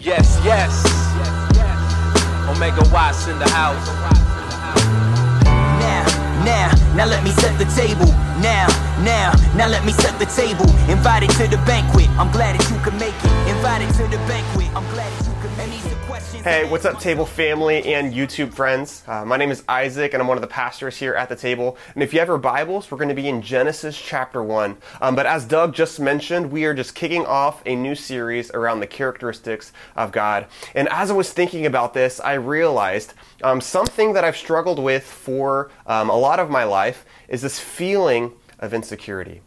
Yes, yes. Omega Watts in the house. Now, now, now let me set the table. Now, now, now let me set the table. Invited to the banquet. I'm glad that you could make it. Invited to the banquet. I'm glad Hey, what's up, table family and YouTube friends? Uh, my name is Isaac, and I'm one of the pastors here at the table. And if you have your Bibles, we're going to be in Genesis chapter 1. Um, but as Doug just mentioned, we are just kicking off a new series around the characteristics of God. And as I was thinking about this, I realized um, something that I've struggled with for um, a lot of my life is this feeling of insecurity.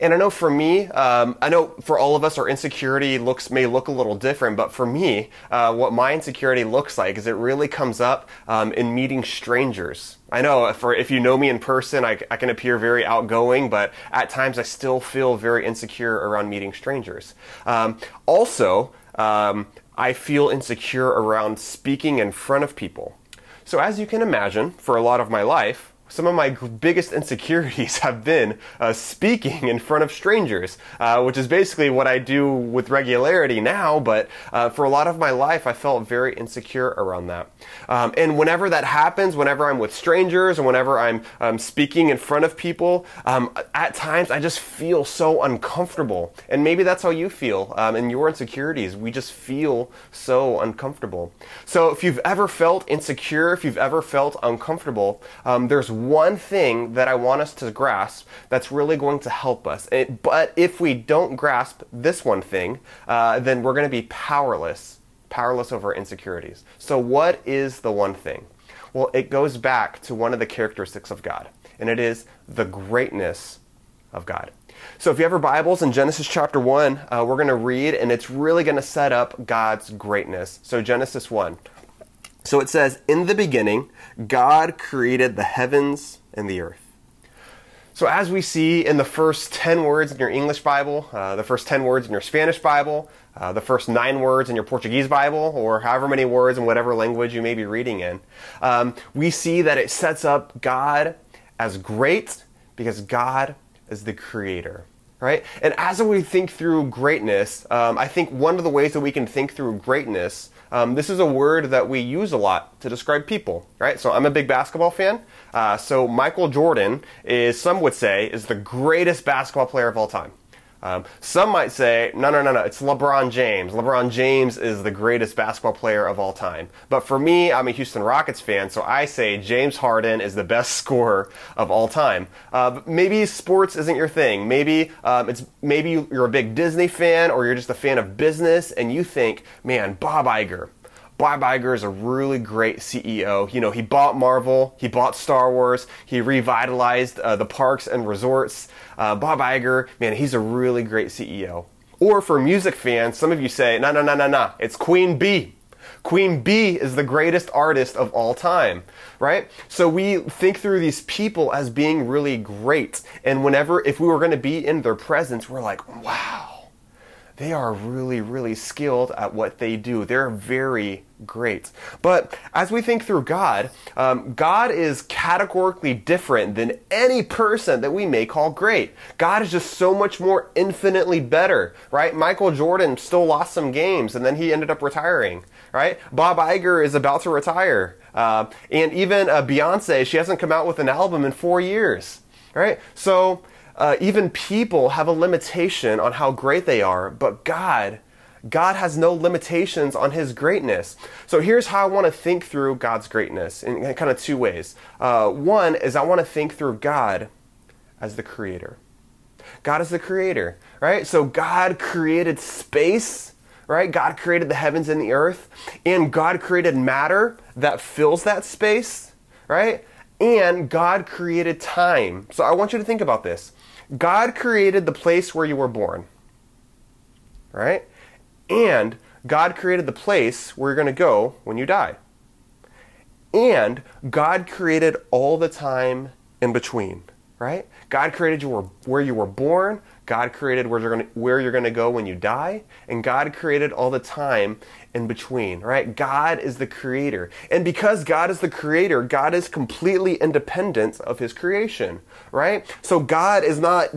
And I know for me, um, I know for all of us, our insecurity looks may look a little different. But for me, uh, what my insecurity looks like is it really comes up um, in meeting strangers. I know for if you know me in person, I, I can appear very outgoing, but at times I still feel very insecure around meeting strangers. Um, also, um, I feel insecure around speaking in front of people. So, as you can imagine, for a lot of my life, some of my biggest insecurities have been uh, speaking in front of strangers, uh, which is basically what I do with regularity now. But uh, for a lot of my life, I felt very insecure around that. Um, and whenever that happens, whenever I'm with strangers or whenever I'm um, speaking in front of people, um, at times I just feel so uncomfortable. And maybe that's how you feel um, in your insecurities. We just feel so uncomfortable. So if you've ever felt insecure, if you've ever felt uncomfortable, um, there's one thing that I want us to grasp that's really going to help us. It, but if we don't grasp this one thing, uh, then we're going to be powerless, powerless over insecurities. So, what is the one thing? Well, it goes back to one of the characteristics of God, and it is the greatness of God. So, if you have your Bibles in Genesis chapter 1, uh, we're going to read, and it's really going to set up God's greatness. So, Genesis 1. So it says, In the beginning, God created the heavens and the earth. So, as we see in the first 10 words in your English Bible, uh, the first 10 words in your Spanish Bible, uh, the first nine words in your Portuguese Bible, or however many words in whatever language you may be reading in, um, we see that it sets up God as great because God is the creator. Right? And as we think through greatness, um, I think one of the ways that we can think through greatness um, this is a word that we use a lot to describe people, right? So I'm a big basketball fan. Uh, so Michael Jordan is, some would say, is the greatest basketball player of all time. Um, some might say, no, no, no, no, it's LeBron James. LeBron James is the greatest basketball player of all time. But for me, I'm a Houston Rockets fan, so I say James Harden is the best scorer of all time. Uh, maybe sports isn't your thing. Maybe um, it's maybe you're a big Disney fan, or you're just a fan of business, and you think, man, Bob Iger. Bob Iger is a really great CEO. You know, he bought Marvel, he bought Star Wars, he revitalized uh, the parks and resorts. Uh, Bob Iger, man, he's a really great CEO. Or for music fans, some of you say, no, no, no, no, no, it's Queen Bey. Queen Bey is the greatest artist of all time, right? So we think through these people as being really great. And whenever, if we were going to be in their presence, we're like, wow they are really, really skilled at what they do. They're very great. But as we think through God, um, God is categorically different than any person that we may call great. God is just so much more infinitely better, right? Michael Jordan still lost some games and then he ended up retiring, right? Bob Iger is about to retire. Uh, and even uh, Beyonce, she hasn't come out with an album in four years, right? So, uh, even people have a limitation on how great they are, but God, God has no limitations on His greatness. So here's how I want to think through God's greatness in kind of two ways. Uh, one is I want to think through God as the creator. God is the creator, right? So God created space, right? God created the heavens and the earth, and God created matter that fills that space, right? And God created time. So I want you to think about this. God created the place where you were born, right? And God created the place where you're going to go when you die. And God created all the time in between, right? God created you where you were born. God created where you're going to, where you're to go when you die, and God created all the time in between, right? God is the creator. And because God is the creator, God is completely independent of his creation, right? So God is not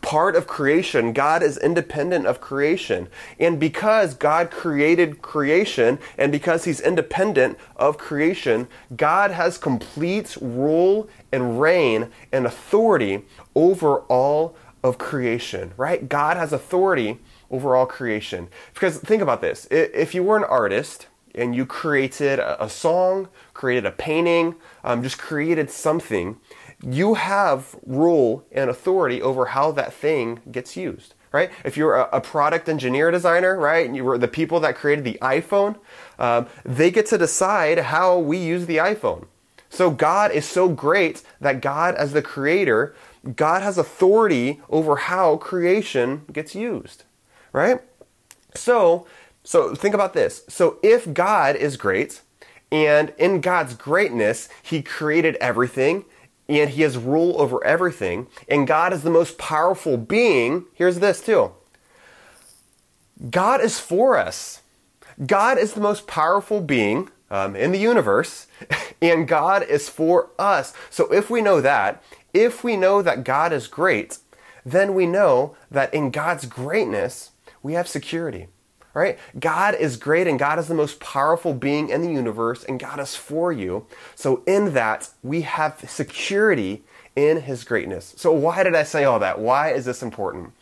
part of creation. God is independent of creation. And because God created creation and because He's independent of creation, God has complete rule and reign and authority over all of creation, right? God has authority over all creation. Because think about this if you were an artist, and you created a, song, created a painting, um, just created something, you have rule and authority over how that thing gets used right? If you're a, product engineer designer, right, and you were the people that created the iPhone, um, they get to decide how we use the iPhone. So God is so great that God, as the creator, God has authority over how creation gets used, right? So, so think about this. So if God is great, and in God's greatness, He created everything and he has rule over everything. And God is the most powerful being. Here's this too God is for us. God is the most powerful being um, in the universe, and God is for us. So if we know that, if we know that God is great, then we know that in God's greatness, we have security right? God is great and God is the most powerful being in the universe and God is for you. So, in that, we have security in His greatness. So, why did I say all that? Why is this important?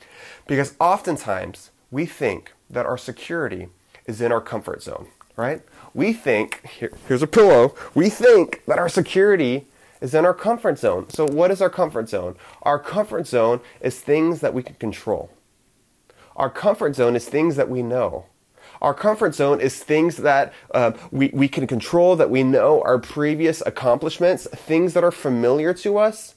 Because oftentimes we think that our security is in our comfort zone, right? We think, here, here's a pillow, we think that our security is in our comfort zone. So, what is our comfort zone? Our comfort zone is things that we can control. Our comfort zone is things that we know. Our comfort zone is things that uh, we, we can control, that we know our previous accomplishments, things that are familiar to us.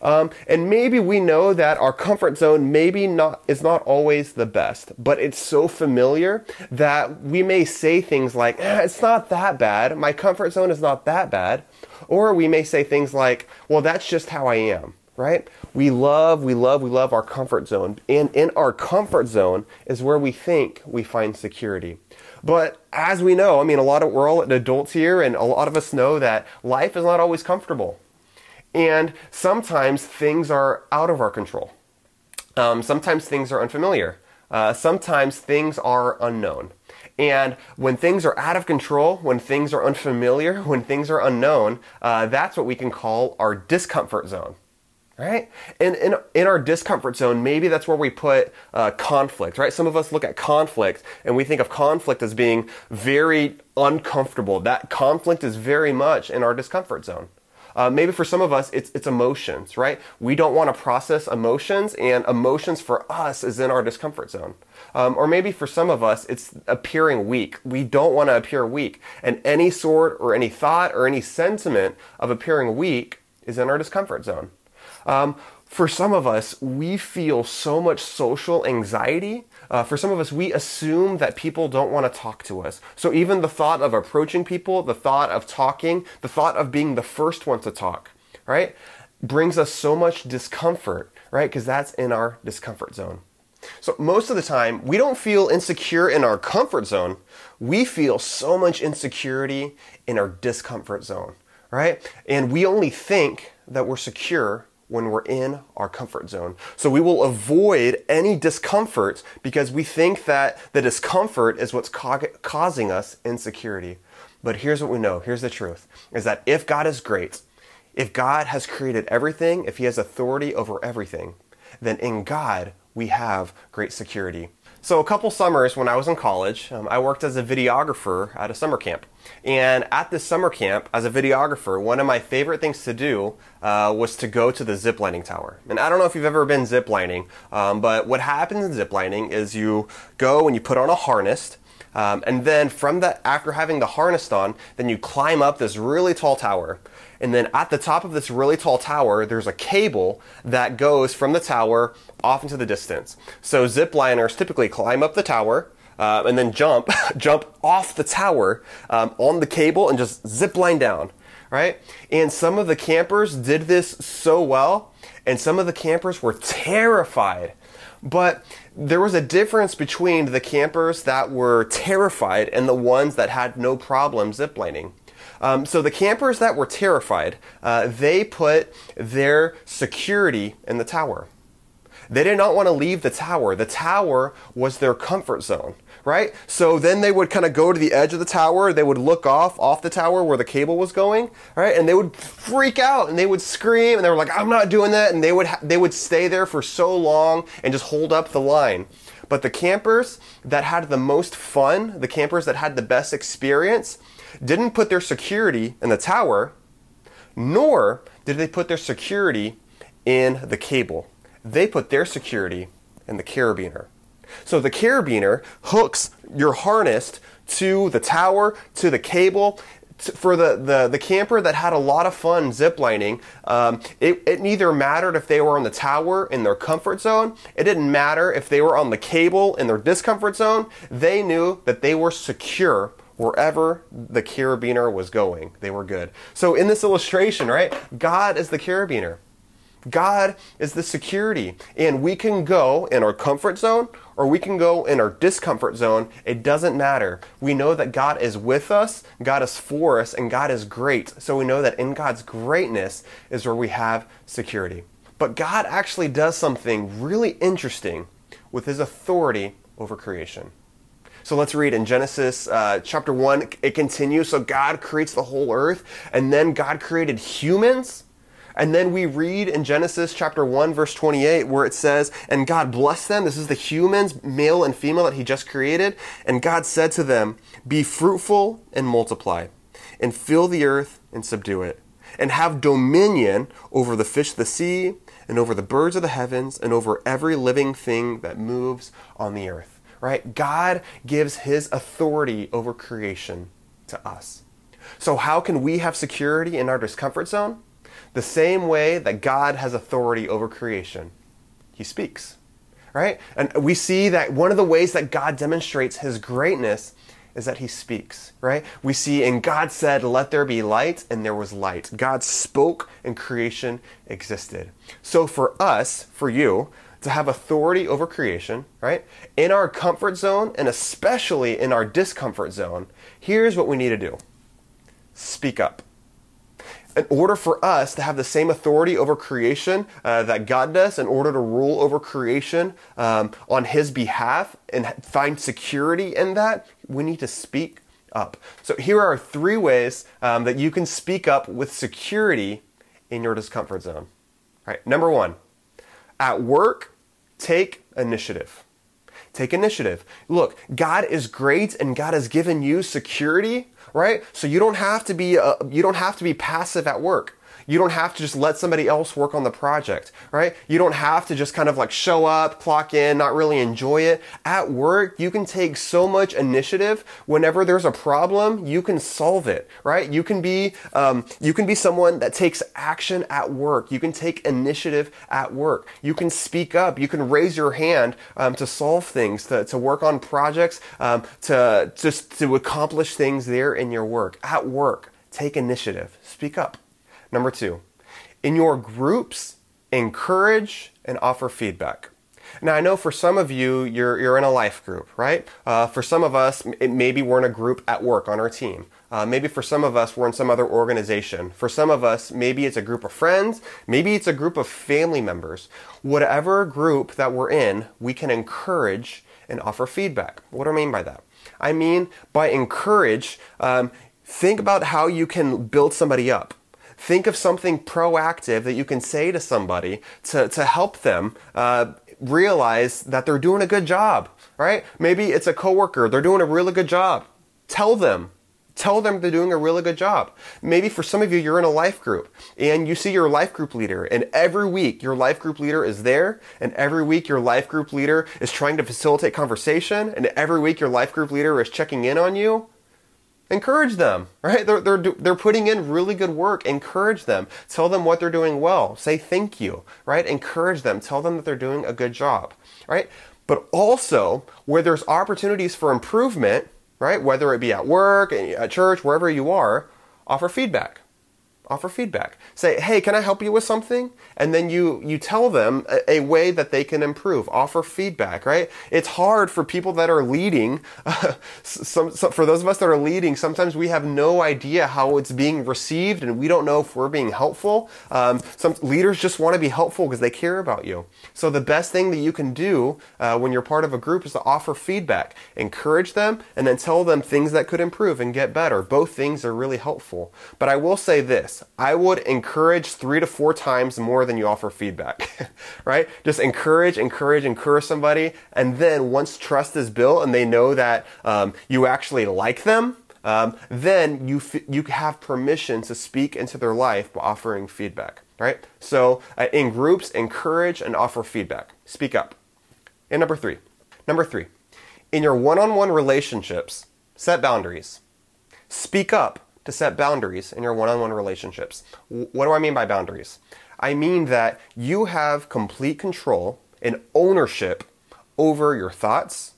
Um, and maybe we know that our comfort zone maybe not is not always the best, but it's so familiar that we may say things like, eh, "It's not that bad. My comfort zone is not that bad," or we may say things like, "Well, that's just how I am." right? We love, we love, we love our comfort zone. And in our comfort zone is where we think we find security. But as we know, I mean, a lot of, we're all adults here, and a lot of us know that life is not always comfortable. And sometimes things are out of our control. Um, sometimes things are unfamiliar. Uh, sometimes things are unknown. And when things are out of control, when things are unfamiliar, when things are unknown, uh, that's what we can call our discomfort zone right? And in, in our discomfort zone, maybe that's where we put uh, conflict, right? Some of us look at conflict and we think of conflict as being very uncomfortable. That conflict is very much in our discomfort zone. Uh, maybe for some of us, it's, it's emotions, right? We don't want to process emotions, and emotions for us is in our discomfort zone. Um, or maybe for some of us, it's appearing weak. We don't want to appear weak. And any sort or any thought or any sentiment of appearing weak is in our discomfort zone. Um, for some of us, we feel so much social anxiety. Uh, for some of us, we assume that people don't want to talk to us. So even the thought of approaching people, the thought of talking, the thought of being the first one to talk, right, brings us so much discomfort, right? Because that's in our discomfort zone. So most of the time, we don't feel insecure in our comfort zone. We feel so much insecurity in our discomfort zone, right? And we only think that we're secure when we're in our comfort zone. So we will avoid any discomfort because we think that the discomfort is what's ca- causing us insecurity. But here's what we know here's the truth is that if God is great, if God has created everything, if He has authority over everything, then in God we have great security. So, a couple summers when I was in college, um, I worked as a videographer at a summer camp. And at this summer camp, as a videographer, one of my favorite things to do uh, was to go to the ziplining tower. And I don't know if you've ever been ziplining, um, but what happens in ziplining is you go and you put on a harness. Um, and then from that, after having the harness on, then you climb up this really tall tower. And then at the top of this really tall tower, there's a cable that goes from the tower off into the distance. So zip zipliners typically climb up the tower, uh, and then jump, jump off the tower um, on the cable and just zip line down, right? And some of the campers did this so well, and some of the campers were terrified. But there was a difference between the campers that were terrified and the ones that had no problem ziplining. Um, so the campers that were terrified, uh, they put their security in the tower. They did not want to leave the tower. The tower was their comfort zone, right? So then they would kind of go to the edge of the tower. They would look off off the tower where the cable was going, right? And they would freak out and they would scream and they were like, "I'm not doing that." And they would ha- they would stay there for so long and just hold up the line. But the campers that had the most fun, the campers that had the best experience, didn't put their security in the tower, nor did they put their security in the cable. They put their security in the carabiner. So the carabiner hooks your harness to the tower, to the cable. For the, the, the camper that had a lot of fun ziplining, um, it, it neither mattered if they were on the tower in their comfort zone, it didn't matter if they were on the cable in their discomfort zone. They knew that they were secure wherever the carabiner was going. They were good. So in this illustration, right, God is the carabiner. God is the security. And we can go in our comfort zone or we can go in our discomfort zone. It doesn't matter. We know that God is with us, God is for us, and God is great. So we know that in God's greatness is where we have security. But God actually does something really interesting with his authority over creation. So let's read in Genesis uh, chapter 1. It continues. So God creates the whole earth, and then God created humans. And then we read in Genesis chapter 1, verse 28, where it says, And God blessed them. This is the humans, male and female, that He just created. And God said to them, Be fruitful and multiply, and fill the earth and subdue it, and have dominion over the fish of the sea, and over the birds of the heavens, and over every living thing that moves on the earth right? God gives his authority over creation to us. So, how can we have security in our discomfort zone? The same way that God has authority over creation. He speaks, right? And we see that one of the ways that God demonstrates his greatness is that he speaks, right? We see in God said, Let there be light, and there was light. God spoke, and creation existed. So, for us, for you, to have authority over creation, right? In our comfort zone and especially in our discomfort zone, here's what we need to do speak up. In order for us to have the same authority over creation uh, that God does, in order to rule over creation um, on His behalf and find security in that, we need to speak up. So, here are three ways um, that you can speak up with security in your discomfort zone. All right, number one, at work, take initiative. Take initiative. Look, God is great and God has given you security, right? So you don't have to be uh, you don't have to be passive at work. You don't have to just let somebody else work on the project, right? You don't have to just kind of like show up, clock in, not really enjoy it. At work, you can take so much initiative. Whenever there's a problem, you can solve it, right? You can be, um, you can be someone that takes action at work. You can take initiative at work. You can speak up. You can raise your hand um, to solve things, to, to work on projects, um, to just to accomplish things there in your work. At work, take initiative. Speak up. Number two, in your groups, encourage and offer feedback. Now, I know for some of you, you're, you're in a life group, right? Uh, for some of us, it, maybe we're in a group at work on our team. Uh, maybe for some of us, we're in some other organization. For some of us, maybe it's a group of friends. Maybe it's a group of family members. Whatever group that we're in, we can encourage and offer feedback. What do I mean by that? I mean, by encourage, um, think about how you can build somebody up. Think of something proactive that you can say to somebody to, to help them uh, realize that they're doing a good job, right? Maybe it's a coworker, they're doing a really good job. Tell them. Tell them they're doing a really good job. Maybe for some of you, you're in a life group and you see your life group leader, and every week your life group leader is there, and every week your life group leader is trying to facilitate conversation, and every week your life group leader is checking in on you encourage them right? They're, they're, they're putting in really good work. Encourage them. Tell them what they're doing well. Say thank you right? Encourage them. Tell them that they're doing a good job right? But also where there's opportunities for improvement right? Whether it be at work at church wherever you are offer feedback offer feedback. Say hey can i help you with something? And then you you tell them a, a way that they can improve offer feedback right? It's hard for people that are leading uh, some, some, for those of us that are leading sometimes we have no idea how it's being received and we don't know if we're being helpful. Um, some leaders just want to be helpful because they care about you. So the best thing that you can do uh, when you're part of a group is to offer feedback. Encourage them and then tell them things that could improve and get better. Both things are really helpful. But i will say this I would encourage three to four times more than you offer feedback, right? Just encourage, encourage, encourage somebody. And then once trust is built and they know that um, you actually like them, um, then you, f- you have permission to speak into their life by offering feedback, right? So uh, in groups, encourage and offer feedback. Speak up. And number three, number three, in your one on one relationships, set boundaries. Speak up to set boundaries in your one on one relationships. What do I mean by boundaries? I mean that you have complete control and ownership over your thoughts,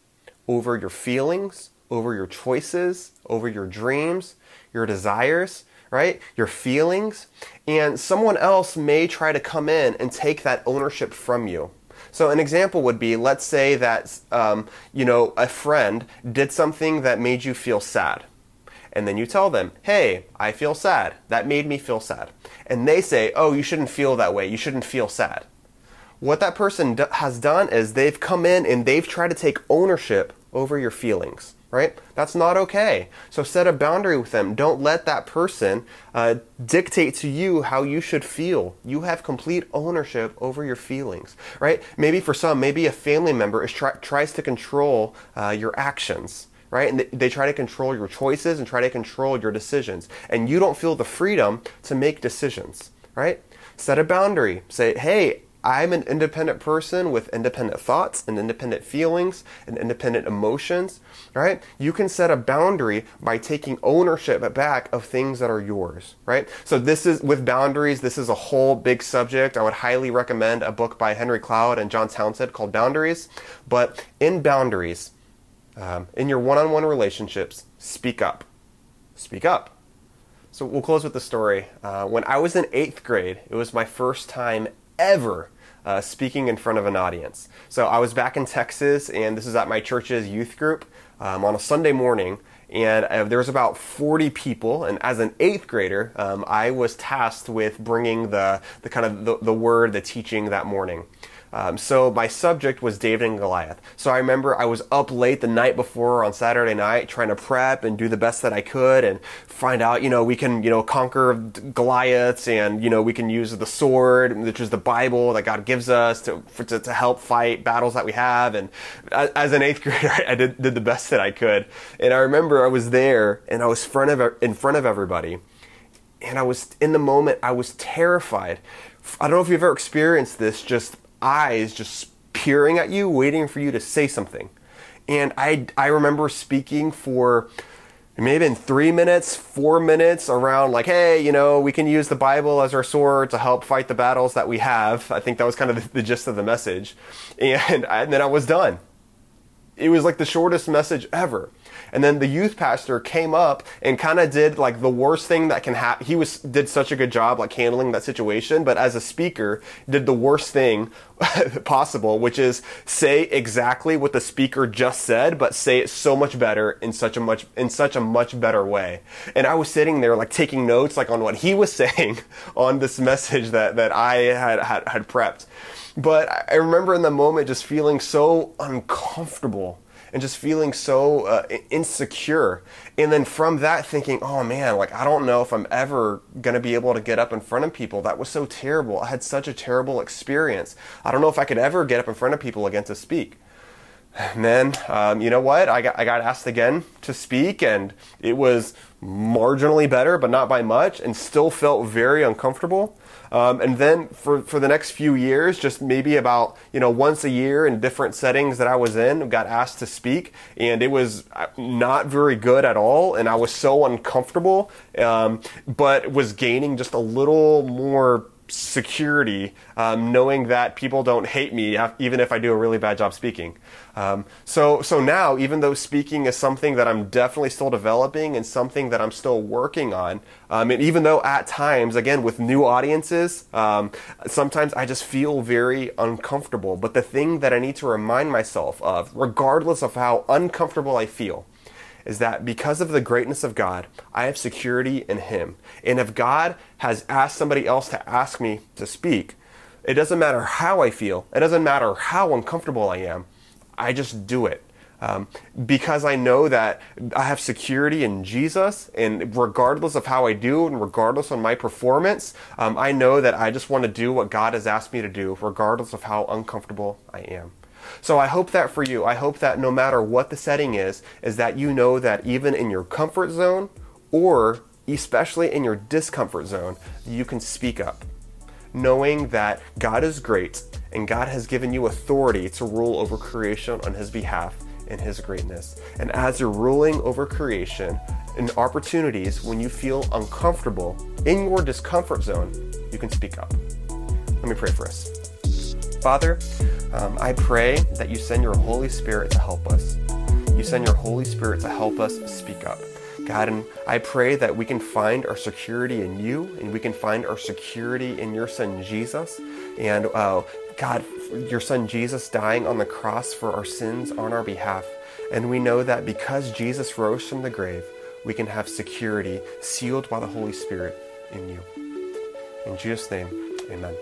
over your feelings, over your choices, over your dreams, your desires, right? Your feelings. And someone else may try to come in and take that ownership from you. So an example would be, let's say that um, you know a friend did something that made you feel sad and then you tell them, hey, I feel sad. That made me feel sad. And they say, oh, you shouldn't feel that way. You shouldn't feel sad. What that person d- has done is they've come in and they've tried to take ownership over your feelings, right? That's not okay. So set a boundary with them. Don't let that person uh, dictate to you how you should feel. You have complete ownership over your feelings, right? Maybe for some, maybe a family member is tries to control uh, your actions right? And they try to control your choices and try to control your decisions. And you don't feel the freedom to make decisions, right? Set a boundary. Say, hey, I'm an independent person with independent thoughts and independent feelings and independent emotions, right? You can set a boundary by taking ownership back of things that are yours, right? So this is with boundaries, this is a whole big subject. I would highly recommend a book by Henry Cloud and John Townsend called Boundaries. But in boundaries, um, in your one on one relationships, speak up. Speak up. So we'll close with the story. Uh, when I was in eighth grade, it was my first time ever uh, speaking in front of an audience. So I was back in Texas, and this is at my church's youth group um, on a Sunday morning. And uh, there was about 40 people, and as an eighth grader, um, I was tasked with bringing the, the kind of the, the word, the teaching that morning. Um, so my subject was David and Goliath. So I remember I was up late the night before on Saturday night trying to prep and do the best that I could and find out, you know, we can, you know, conquer Goliaths and, you know, we can use the sword, which is the Bible that God gives us to, for, to, to, help fight battles that we have. And as an eighth grader, I did, did the best that I could. And I remember I was there and I was front of, in front of everybody. And I was, in the moment, I was terrified. I don't know if you've ever experienced this, just eyes just peering at you, waiting for you to say something. And I, I remember speaking for maybe in three minutes, four minutes around like, hey, you know, we can use the Bible as our sword to help fight the battles that we have. I think that was kind of the, the gist of the message. And, and then I was done. It was like the shortest message ever. And then the youth pastor came up and kind of did like the worst thing that can happen. He was did such a good job like handling that situation, but as a speaker, did the worst thing possible, which is say exactly what the speaker just said, but say it so much better in such a much in such a much better way. And I was sitting there like taking notes like on what he was saying on this message that that I had had, had prepped. But I remember in the moment just feeling so uncomfortable and just feeling so uh, insecure. And then from that, thinking, oh man, like I don't know if I'm ever going to be able to get up in front of people. That was so terrible. I had such a terrible experience. I don't know if I could ever get up in front of people again to speak. And then, um, you know what? I got, I got asked again to speak, and it was marginally better, but not by much, and still felt very uncomfortable. Um, and then for, for the next few years, just maybe about, you know, once a year in different settings that I was in, got asked to speak and it was uh, not very good at all. And I was so uncomfortable, um, but was gaining just a little more security, um, knowing that people don't hate me even if I do a really bad job speaking. Um, so, so now, even though speaking is something that I'm definitely still developing and something that I'm still working on, um, and even though at times, again, with new audiences, um, sometimes I just feel very uncomfortable. But the thing that I need to remind myself of, regardless of how uncomfortable I feel, is that because of the greatness of God, I have security in Him. And if God has asked somebody else to ask me to speak, it doesn't matter how I feel, it doesn't matter how uncomfortable I am, I just do it. Um, because I know that I have security in Jesus, and regardless of how I do, and regardless of my performance, um, I know that I just want to do what God has asked me to do, regardless of how uncomfortable I am. So I hope that for you, I hope that no matter what the setting is, is that you know that even in your comfort zone or especially in your discomfort zone, you can speak up. Knowing that God is great and God has given you authority to rule over creation on His behalf in His greatness. And as you're ruling over creation, in opportunities when you feel uncomfortable in your discomfort zone, you can speak up. Let me pray for us. Father, um, I pray that you send your Holy Spirit to help us. You send your Holy Spirit to help us speak up. God, and I pray that we can find our security in you and we can find our security in your Son Jesus. And uh, God, your Son Jesus dying on the cross for our sins on our behalf. And we know that because Jesus rose from the grave, we can have security sealed by the Holy Spirit in you. In Jesus' name, amen.